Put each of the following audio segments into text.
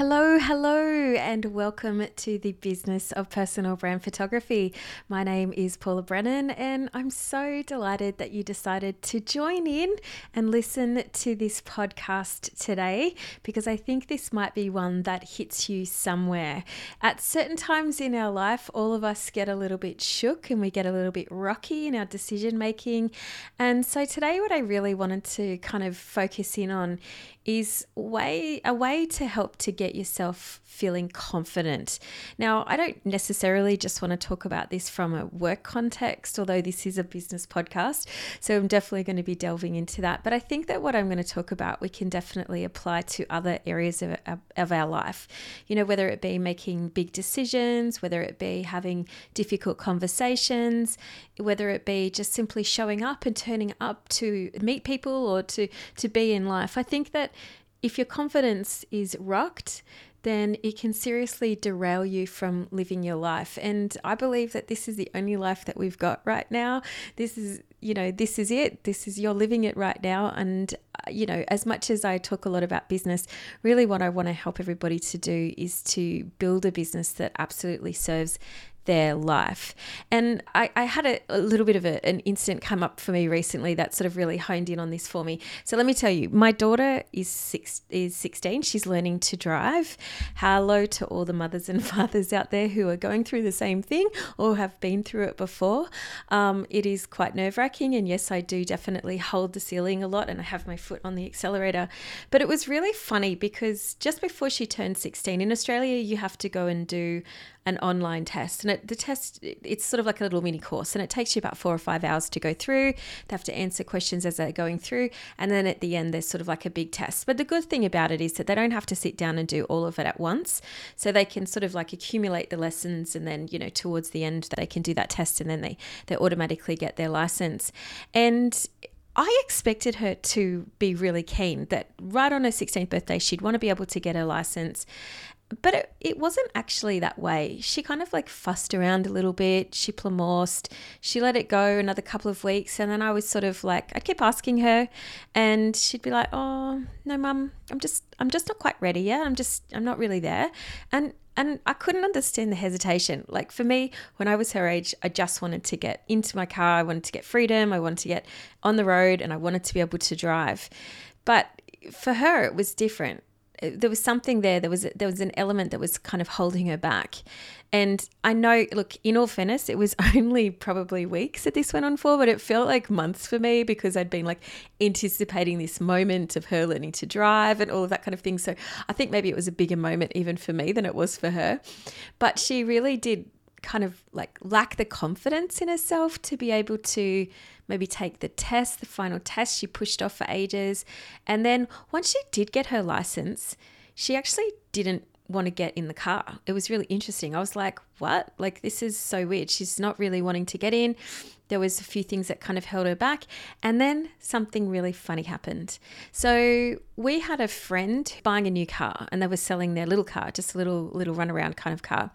Hello, hello, and welcome to the business of personal brand photography. My name is Paula Brennan, and I'm so delighted that you decided to join in and listen to this podcast today because I think this might be one that hits you somewhere. At certain times in our life, all of us get a little bit shook and we get a little bit rocky in our decision making. And so today, what I really wanted to kind of focus in on is way a way to help to get yourself feeling confident. Now, I don't necessarily just want to talk about this from a work context, although this is a business podcast. So I'm definitely going to be delving into that. But I think that what I'm going to talk about, we can definitely apply to other areas of, of our life. You know, whether it be making big decisions, whether it be having difficult conversations, whether it be just simply showing up and turning up to meet people or to, to be in life. I think that if your confidence is rocked, then it can seriously derail you from living your life. And I believe that this is the only life that we've got right now. This is, you know, this is it. This is, you're living it right now. And, uh, you know, as much as I talk a lot about business, really what I want to help everybody to do is to build a business that absolutely serves their life. And I, I had a, a, little bit of a, an incident come up for me recently that sort of really honed in on this for me. So let me tell you, my daughter is six is 16. She's learning to drive. Hello to all the mothers and fathers out there who are going through the same thing or have been through it before. Um, it is quite nerve wracking. And yes, I do definitely hold the ceiling a lot and I have my foot on the accelerator. But it was really funny because just before she turned 16 in Australia, you have to go and do an online test. And it, the test, it's sort of like a little mini course, and it takes you about four or five hours to go through. They have to answer questions as they're going through. And then at the end, there's sort of like a big test. But the good thing about it is that they don't have to sit down and do all of it at once. So they can sort of like accumulate the lessons, and then, you know, towards the end, they can do that test and then they, they automatically get their license. And I expected her to be really keen that right on her 16th birthday, she'd want to be able to get her license but it, it wasn't actually that way. She kind of like fussed around a little bit. She plamorsed. She let it go another couple of weeks. And then I was sort of like, I'd keep asking her and she'd be like, oh, no, mum, I'm just, I'm just not quite ready yet. I'm just, I'm not really there. And, and I couldn't understand the hesitation. Like for me, when I was her age, I just wanted to get into my car. I wanted to get freedom. I wanted to get on the road and I wanted to be able to drive. But for her, it was different there was something there. There was there was an element that was kind of holding her back. And I know, look, in all fairness, it was only probably weeks that this went on for, but it felt like months for me because I'd been like anticipating this moment of her learning to drive and all of that kind of thing. So I think maybe it was a bigger moment even for me than it was for her. But she really did kind of like lack the confidence in herself to be able to maybe take the test, the final test she pushed off for ages. And then once she did get her license, she actually didn't want to get in the car. It was really interesting. I was like, what? Like, this is so weird. She's not really wanting to get in. There was a few things that kind of held her back. And then something really funny happened. So we had a friend buying a new car and they were selling their little car, just a little, little runaround kind of car.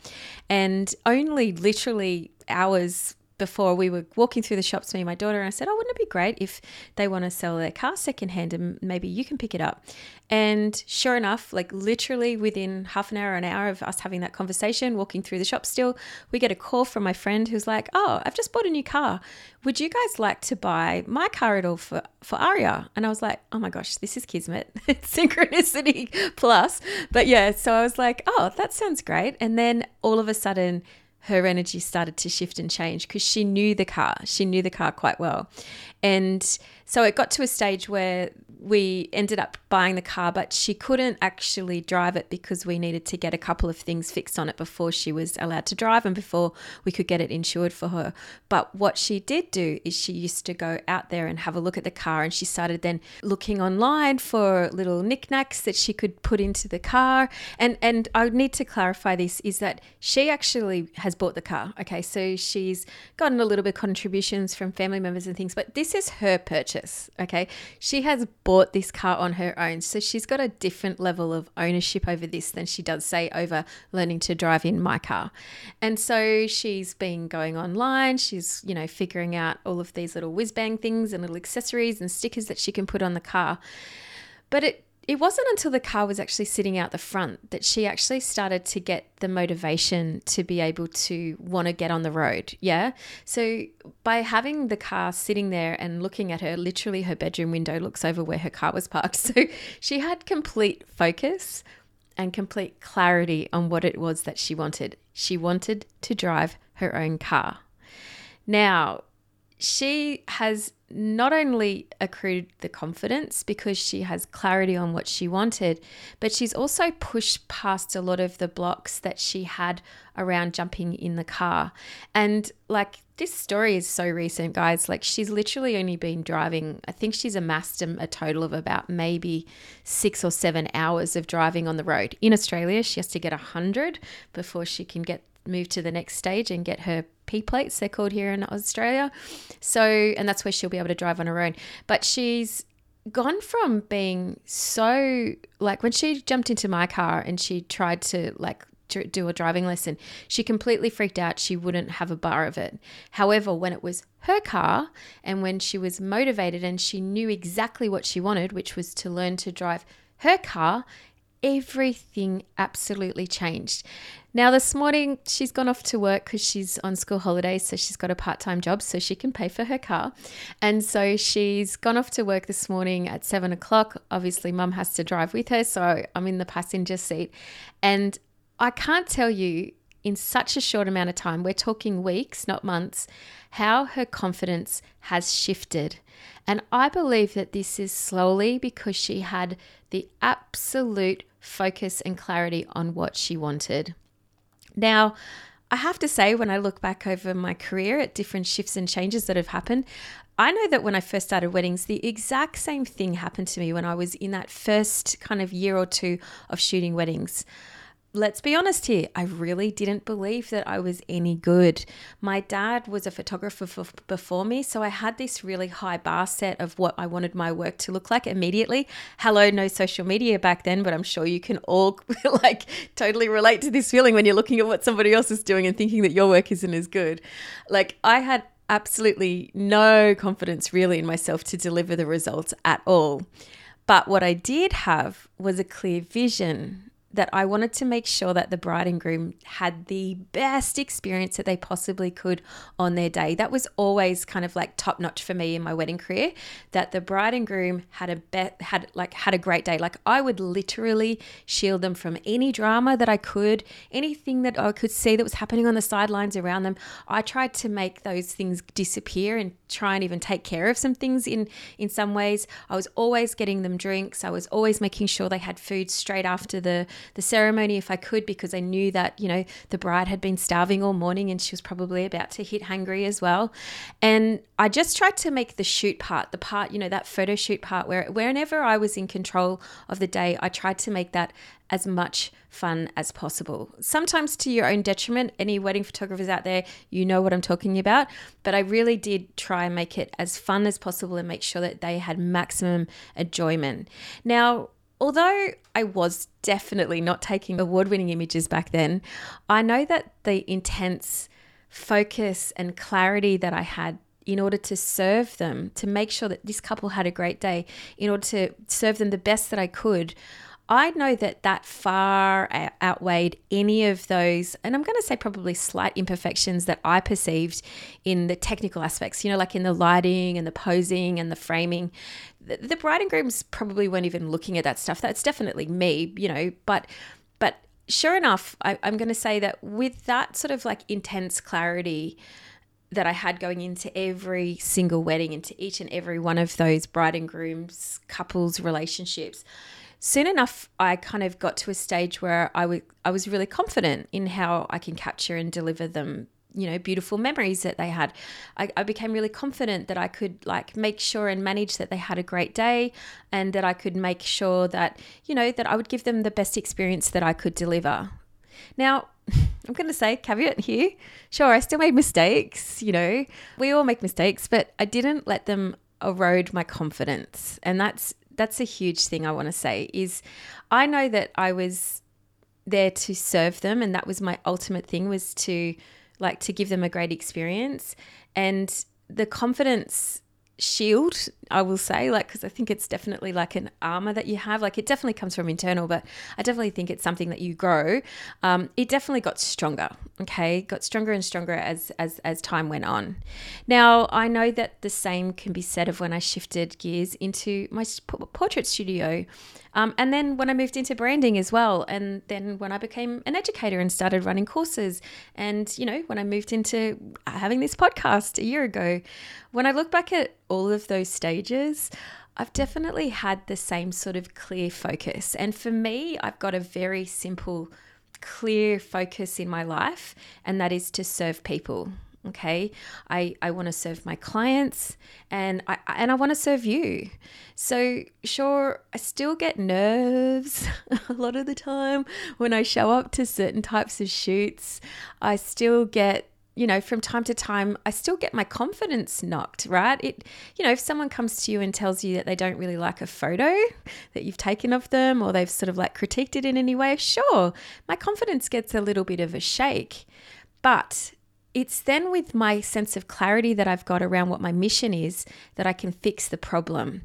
And only literally hours before we were walking through the shops, me and my daughter, and I said, Oh, wouldn't it be great if they want to sell their car secondhand and maybe you can pick it up? And sure enough, like literally within half an hour, an hour of us having that conversation, walking through the shop still, we get a call from my friend who's like, Oh, I've just bought a new car. Would you guys like to buy my car at all for, for Aria? And I was like, Oh my gosh, this is Kismet. synchronicity plus. But yeah, so I was like, Oh, that sounds great. And then all of a sudden, her energy started to shift and change because she knew the car. She knew the car quite well. And so it got to a stage where we ended up buying the car, but she couldn't actually drive it because we needed to get a couple of things fixed on it before she was allowed to drive and before we could get it insured for her. But what she did do is she used to go out there and have a look at the car and she started then looking online for little knickknacks that she could put into the car. And and I need to clarify this is that she actually has bought the car. Okay, so she's gotten a little bit of contributions from family members and things, but this is her purchase. Okay, she has bought bought this car on her own. So she's got a different level of ownership over this than she does, say, over learning to drive in my car. And so she's been going online. She's, you know, figuring out all of these little whiz bang things and little accessories and stickers that she can put on the car. But it, it wasn't until the car was actually sitting out the front that she actually started to get the motivation to be able to want to get on the road. Yeah. So by having the car sitting there and looking at her, literally her bedroom window looks over where her car was parked. So she had complete focus and complete clarity on what it was that she wanted. She wanted to drive her own car. Now, she has not only accrued the confidence because she has clarity on what she wanted, but she's also pushed past a lot of the blocks that she had around jumping in the car. And like this story is so recent, guys. Like she's literally only been driving, I think she's amassed a total of about maybe six or seven hours of driving on the road. In Australia, she has to get 100 before she can get move to the next stage and get her P plates, they're called here in Australia. So, and that's where she'll be able to drive on her own. But she's gone from being so like when she jumped into my car and she tried to like do a driving lesson, she completely freaked out. She wouldn't have a bar of it. However, when it was her car and when she was motivated and she knew exactly what she wanted, which was to learn to drive her car, everything absolutely changed. Now, this morning, she's gone off to work because she's on school holidays. So she's got a part time job so she can pay for her car. And so she's gone off to work this morning at seven o'clock. Obviously, mum has to drive with her. So I'm in the passenger seat. And I can't tell you in such a short amount of time, we're talking weeks, not months, how her confidence has shifted. And I believe that this is slowly because she had the absolute focus and clarity on what she wanted. Now, I have to say, when I look back over my career at different shifts and changes that have happened, I know that when I first started weddings, the exact same thing happened to me when I was in that first kind of year or two of shooting weddings let's be honest here, I really didn't believe that I was any good. My dad was a photographer for, before me, so I had this really high bar set of what I wanted my work to look like immediately. Hello, no social media back then, but I'm sure you can all like totally relate to this feeling when you're looking at what somebody else is doing and thinking that your work isn't as good. Like I had absolutely no confidence really in myself to deliver the results at all. But what I did have was a clear vision that I wanted to make sure that the bride and groom had the best experience that they possibly could on their day. That was always kind of like top notch for me in my wedding career. That the bride and groom had a bet had like had a great day. Like I would literally shield them from any drama that I could, anything that I could see that was happening on the sidelines around them. I tried to make those things disappear and try and even take care of some things in in some ways. I was always getting them drinks. I was always making sure they had food straight after the the ceremony if I could because I knew that, you know, the bride had been starving all morning and she was probably about to hit hungry as well. And I just tried to make the shoot part, the part, you know, that photo shoot part where whenever I was in control of the day, I tried to make that as much fun as possible. Sometimes to your own detriment. Any wedding photographers out there, you know what I'm talking about. But I really did try and make it as fun as possible and make sure that they had maximum enjoyment. Now, although I was definitely not taking award winning images back then, I know that the intense focus and clarity that I had in order to serve them, to make sure that this couple had a great day, in order to serve them the best that I could, I know that that far outweighed any of those, and I'm going to say probably slight imperfections that I perceived in the technical aspects, you know, like in the lighting and the posing and the framing. The, the bride and grooms probably weren't even looking at that stuff. That's definitely me, you know, but but sure enough, I, I'm going to say that with that sort of like intense clarity that I had going into every single wedding, into each and every one of those bride and grooms, couples, relationships soon enough, I kind of got to a stage where I, w- I was really confident in how I can capture and deliver them you know beautiful memories that they had. I, I, became really confident that i could like make sure and manage that they had a great day and that i could make sure that you know that i would give them the best experience that i could deliver. Now i'm going to say caveat here. Sure i still made mistakes you know. We all make mistakes but i didn't let them erode my confidence and that's that's a huge thing I want to say is I know that I was there to serve them and that was my ultimate thing was to like to give them a great experience. And the confidence shield i will say like because i think it's definitely like an armor that you have. Like it definitely comes from internal but i definitely think it's something that you grow. Um, it definitely got stronger okay? Got stronger and stronger as as as time went on. Now i know that the same can be said of when i shifted gears into my portrait studio um, and then when I moved into branding as well, and then when I became an educator and started running courses, and you know, when I moved into having this podcast a year ago, when I look back at all of those stages, I've definitely had the same sort of clear focus. And for me, I've got a very simple, clear focus in my life, and that is to serve people okay? I i want to serve my clients and i and i want to serve you. So sure i still get nerves a lot of the time when i show up to certain types of shoots. I still get you know from time to time i still get my confidence knocked right? It you know if someone comes to you and tells you that they don't really like a photo that you've taken of them or they've sort of like critiqued it in any way sure my confidence gets a little bit of a shake. But it's then with my sense of clarity that I've got around what my mission is that I can fix the problem.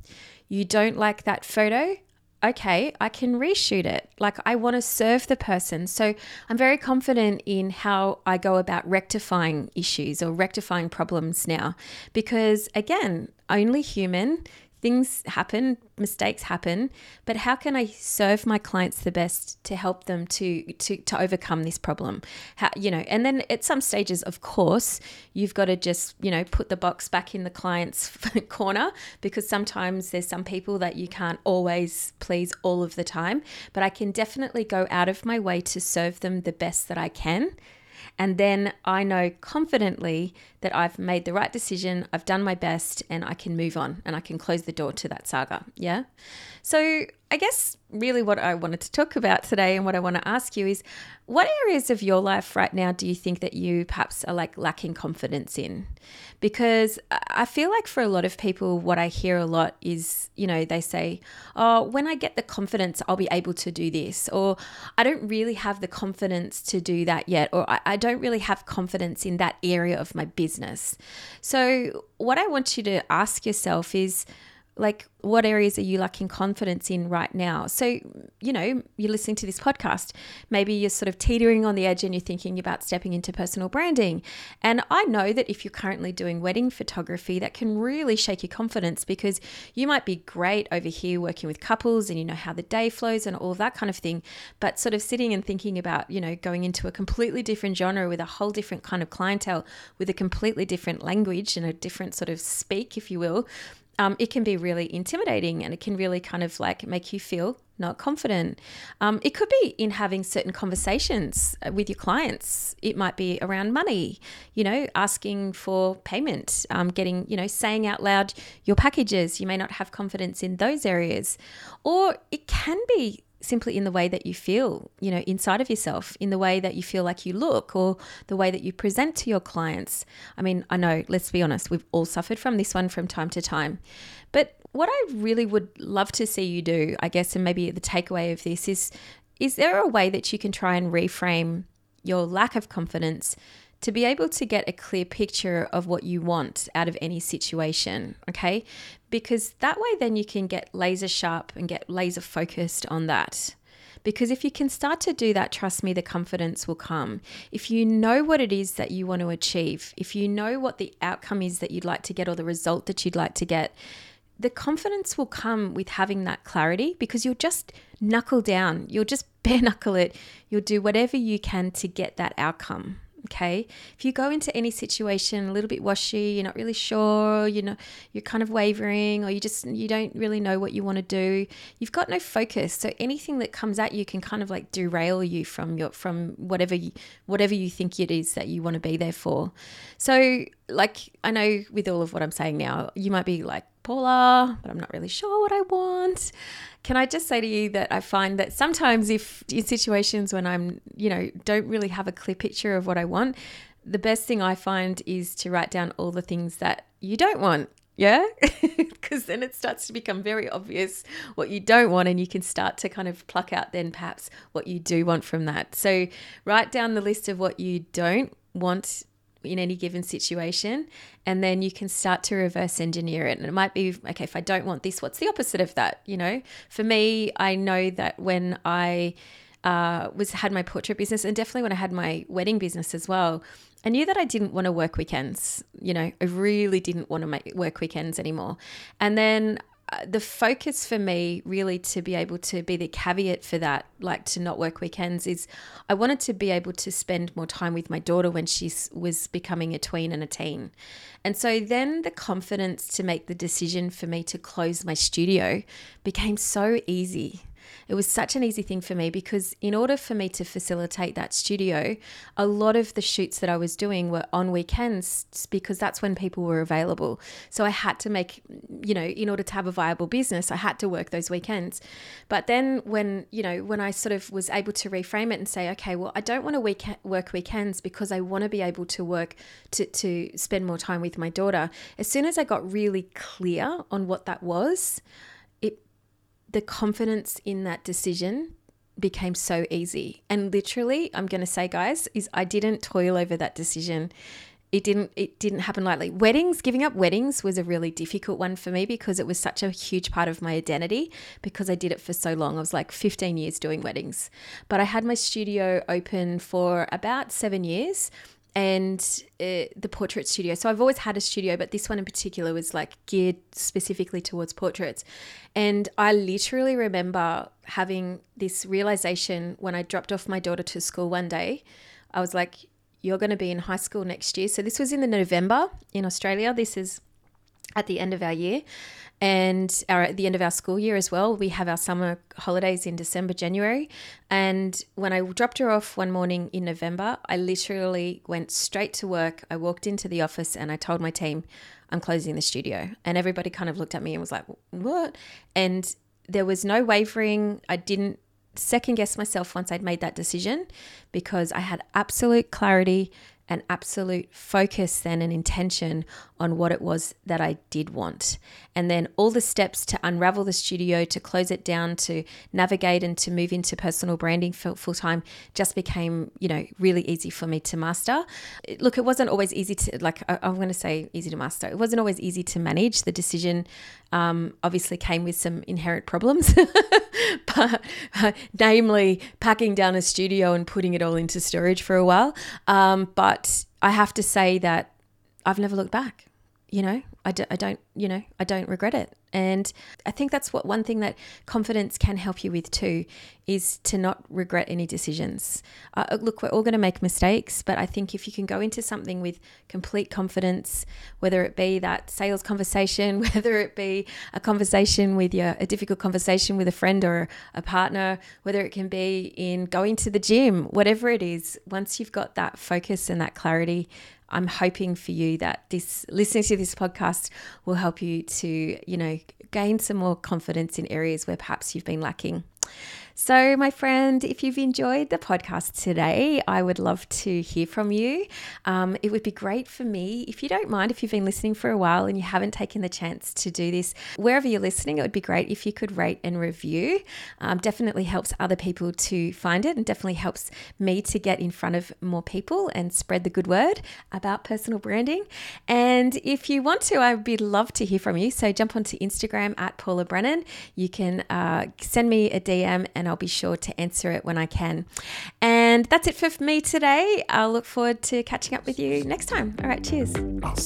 You don't like that photo? Okay, I can reshoot it. Like, I want to serve the person. So, I'm very confident in how I go about rectifying issues or rectifying problems now because, again, only human things happen, mistakes happen, but how can I serve my clients the best to help them to to to overcome this problem? How, you know, and then at some stages, of course, you've got to just you know put the box back in the client's corner because sometimes there's some people that you can't always please all of the time, but I can definitely go out of my way to serve them the best that I can and then I know confidently that I've made the right decision, I've done my best, and I can move on and I can close the door to that saga. Yeah. So I guess really what I wanted to talk about today and what I want to ask you is what areas of your life right now do you think that you perhaps are like lacking confidence in? Because I feel like for a lot of people, what I hear a lot is, you know, they say, oh, when I get the confidence, I'll be able to do this. Or I don't really have the confidence to do that yet. Or I, don't really have confidence in that area of my business. So, what I want you to ask yourself is, like what areas are you lacking confidence in right now? So you know you're listening to this podcast maybe you're sort of teetering on the edge and you're thinking about stepping into personal branding. And i know that if you're currently doing wedding photography that can really shake your confidence because you might be great over here working with couples and you know how the day flows and all that kind of thing. But sort of sitting and thinking about you know going into a completely different genre with a whole different kind of clientele with a completely different language and a different sort of speak if you will um, it can be really intimidating and it can really kind of like make you feel not confident. Um, it could be in having certain conversations uh, with your clients. It might be around money, you know, asking for payment, um, getting, you know, saying out loud your packages. You may not have confidence in those areas. Or it can be simply in the way that you feel, you know, inside of yourself, in the way that you feel like you look or the way that you present to your clients. I mean, I know, let's be honest, we've all suffered from this one from time to time. But what I really would love to see you do, I guess, and maybe the takeaway of this is is there a way that you can try and reframe your lack of confidence to be able to get a clear picture of what you want out of any situation, okay? Because that way, then you can get laser sharp and get laser focused on that. Because if you can start to do that, trust me, the confidence will come. If you know what it is that you want to achieve, if you know what the outcome is that you'd like to get or the result that you'd like to get, the confidence will come with having that clarity because you'll just knuckle down, you'll just bare knuckle it, you'll do whatever you can to get that outcome. Okay. If you go into any situation a little bit washy, you're not really sure, you know, you're kind of wavering or you just you don't really know what you want to do, you've got no focus. So anything that comes at you can kind of like derail you from your from whatever you whatever you think it is that you want to be there for. So like I know with all of what I'm saying now, you might be like, Paula, but I'm not really sure what I want. Can I just say to you that I find that sometimes if in situations when I'm, you know, don't really have a clear picture of what I want, the best thing I find is to write down all the things that you don't want. Yeah? Because then it starts to become very obvious what you don't want, and you can start to kind of pluck out then perhaps what you do want from that. So write down the list of what you don't want in any given situation and then you can start to reverse engineer it and it might be okay if i don't want this what's the opposite of that you know for me i know that when i uh, was had my portrait business and definitely when i had my wedding business as well I knew that I didn't want to work weekends. You know, I really didn't want to make work weekends anymore. And then Uh, the focus for me really to be able to be the caveat for that like to not work weekends is i wanted to be able to spend more time with my daughter when she was becoming a tween and a teen. And so then the confidence to make the decision for me to close my studio became so easy it was such an easy thing for me because, in order for me to facilitate that studio, a lot of the shoots that I was doing were on weekends because that's when people were available. So I had to make, you know, in order to have a viable business, I had to work those weekends. But then when, you know, when I sort of was able to reframe it and say, okay, well, I don't want to week- work weekends because I want to be able to work to, to spend more time with my daughter. As soon as I got really clear on what that was, the confidence in that decision became so easy. And literally, I'm going to say guys, is I didn't toil over that decision. It didn't it didn't happen lightly. Weddings, giving up weddings was a really difficult one for me because it was such a huge part of my identity because I did it for so long. I was like 15 years doing weddings. But I had my studio open for about 7 years and uh, the portrait studio. So I've always had a studio, but this one in particular was like geared specifically towards portraits. And I literally remember having this realization when I dropped off my daughter to school one day. I was like, You're going to be in high school next year. So this was in the November in Australia. This is at the end of our year and our, at the end of our school year as well. We have our summer holidays in December, January. And when I dropped her off one morning in November, I literally went straight to work. I walked into the office and I told my team, I'm closing the studio. And everybody kind of looked at me and was like, What? And there was no wavering. I didn't second guess myself once I'd made that decision because I had absolute clarity an absolute focus then and intention on what it was that I did want. And then all the steps to unravel the studio, to close it down, to navigate and to move into personal branding full time just became, you know, really easy for me to master. Look, it wasn't always easy to, like, I'm going to say easy to master. It wasn't always easy to manage. The decision um, obviously came with some inherent problems, but uh, namely packing down a studio and putting it all into storage for a while. Um, but I have to say that I've never looked back. You know, I, do, I don't, you know, I don't regret it. And I think that's what one thing that confidence can help you with too is to not regret any decisions. Uh, uh look, we're all going to make mistakes, but I think if you can go into something with complete confidence, whether it be that sales conversation, whether it be a conversation with your, a difficult conversation with a friend or a partner, whether it can be in going to the gym, whatever it is, once you've got that focus and that clarity, I'm hoping for you that this listening to this podcast will help you to, you know, gain some more confidence in areas where perhaps you've been lacking. So, my friend, if you've enjoyed the podcast today, I would love to hear from you. Um, it would be great for me, if you don't mind, if you've been listening for a while and you haven't taken the chance to do this, wherever you're listening, it would be great if you could rate and review. Um, definitely helps other people to find it and definitely helps me to get in front of more people and spread the good word about personal branding. And if you want to, I would be love to hear from you. So, jump onto Instagram at Paula Brennan. You can uh, send me a DM and I'll be sure to answer it when I can. And that's it for me today. I'll look forward to catching up with you next time. All right, cheers. I'll